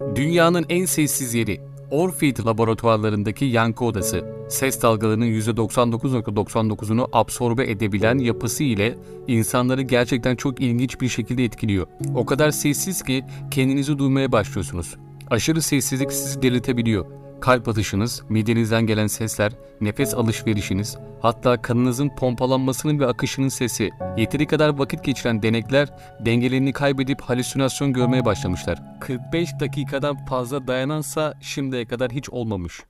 Dünyanın en sessiz yeri Orfid laboratuvarlarındaki yankı odası. Ses dalgalarının %99.99'unu absorbe edebilen yapısı ile insanları gerçekten çok ilginç bir şekilde etkiliyor. O kadar sessiz ki kendinizi duymaya başlıyorsunuz. Aşırı sessizlik sizi delirtebiliyor. Kalp atışınız, midenizden gelen sesler, nefes alışverişiniz, hatta kanınızın pompalanmasının ve akışının sesi. Yeteri kadar vakit geçiren denekler dengelerini kaybedip halüsinasyon görmeye başlamışlar. 45 dakikadan fazla dayanansa şimdiye kadar hiç olmamış.